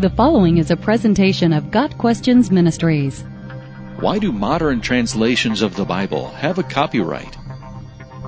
The following is a presentation of Got Questions Ministries. Why do modern translations of the Bible have a copyright?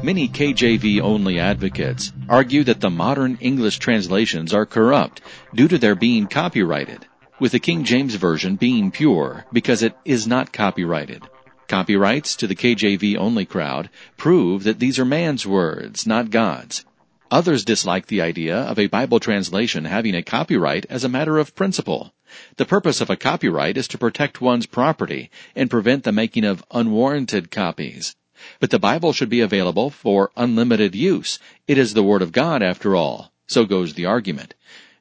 Many KJV only advocates argue that the modern English translations are corrupt due to their being copyrighted, with the King James Version being pure because it is not copyrighted. Copyrights to the KJV only crowd prove that these are man's words, not God's. Others dislike the idea of a Bible translation having a copyright as a matter of principle. The purpose of a copyright is to protect one's property and prevent the making of unwarranted copies. But the Bible should be available for unlimited use. It is the Word of God after all. So goes the argument.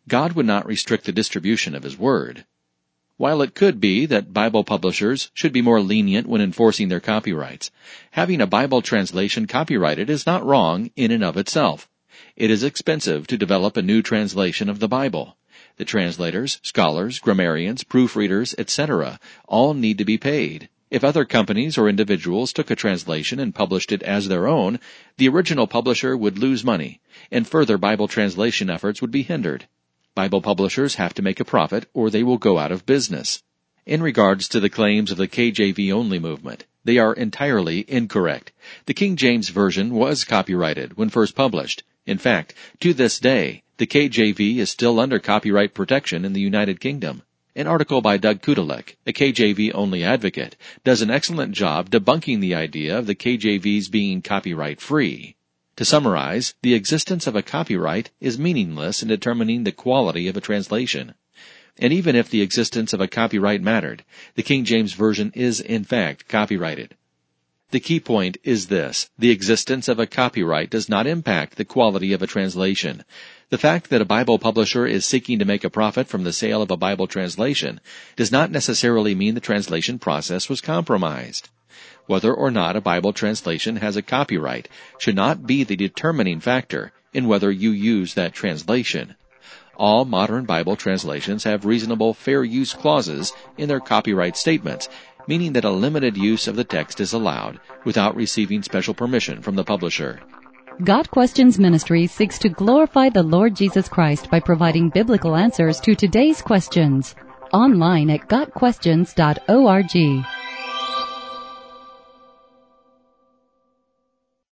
God would not restrict the distribution of His Word. While it could be that Bible publishers should be more lenient when enforcing their copyrights, having a Bible translation copyrighted is not wrong in and of itself. It is expensive to develop a new translation of the Bible. The translators, scholars, grammarians, proofreaders, etc. all need to be paid. If other companies or individuals took a translation and published it as their own, the original publisher would lose money, and further Bible translation efforts would be hindered. Bible publishers have to make a profit or they will go out of business. In regards to the claims of the KJV only movement, they are entirely incorrect. The King James Version was copyrighted when first published. In fact, to this day, the KJV is still under copyright protection in the United Kingdom. An article by Doug Kutilek, a KJV only advocate, does an excellent job debunking the idea of the KJV's being copyright free. To summarize, the existence of a copyright is meaningless in determining the quality of a translation. And even if the existence of a copyright mattered, the King James Version is in fact copyrighted. The key point is this. The existence of a copyright does not impact the quality of a translation. The fact that a Bible publisher is seeking to make a profit from the sale of a Bible translation does not necessarily mean the translation process was compromised. Whether or not a Bible translation has a copyright should not be the determining factor in whether you use that translation. All modern Bible translations have reasonable fair use clauses in their copyright statements meaning that a limited use of the text is allowed without receiving special permission from the publisher. Got Questions Ministry seeks to glorify the Lord Jesus Christ by providing biblical answers to today's questions. Online at GotQuestions.org.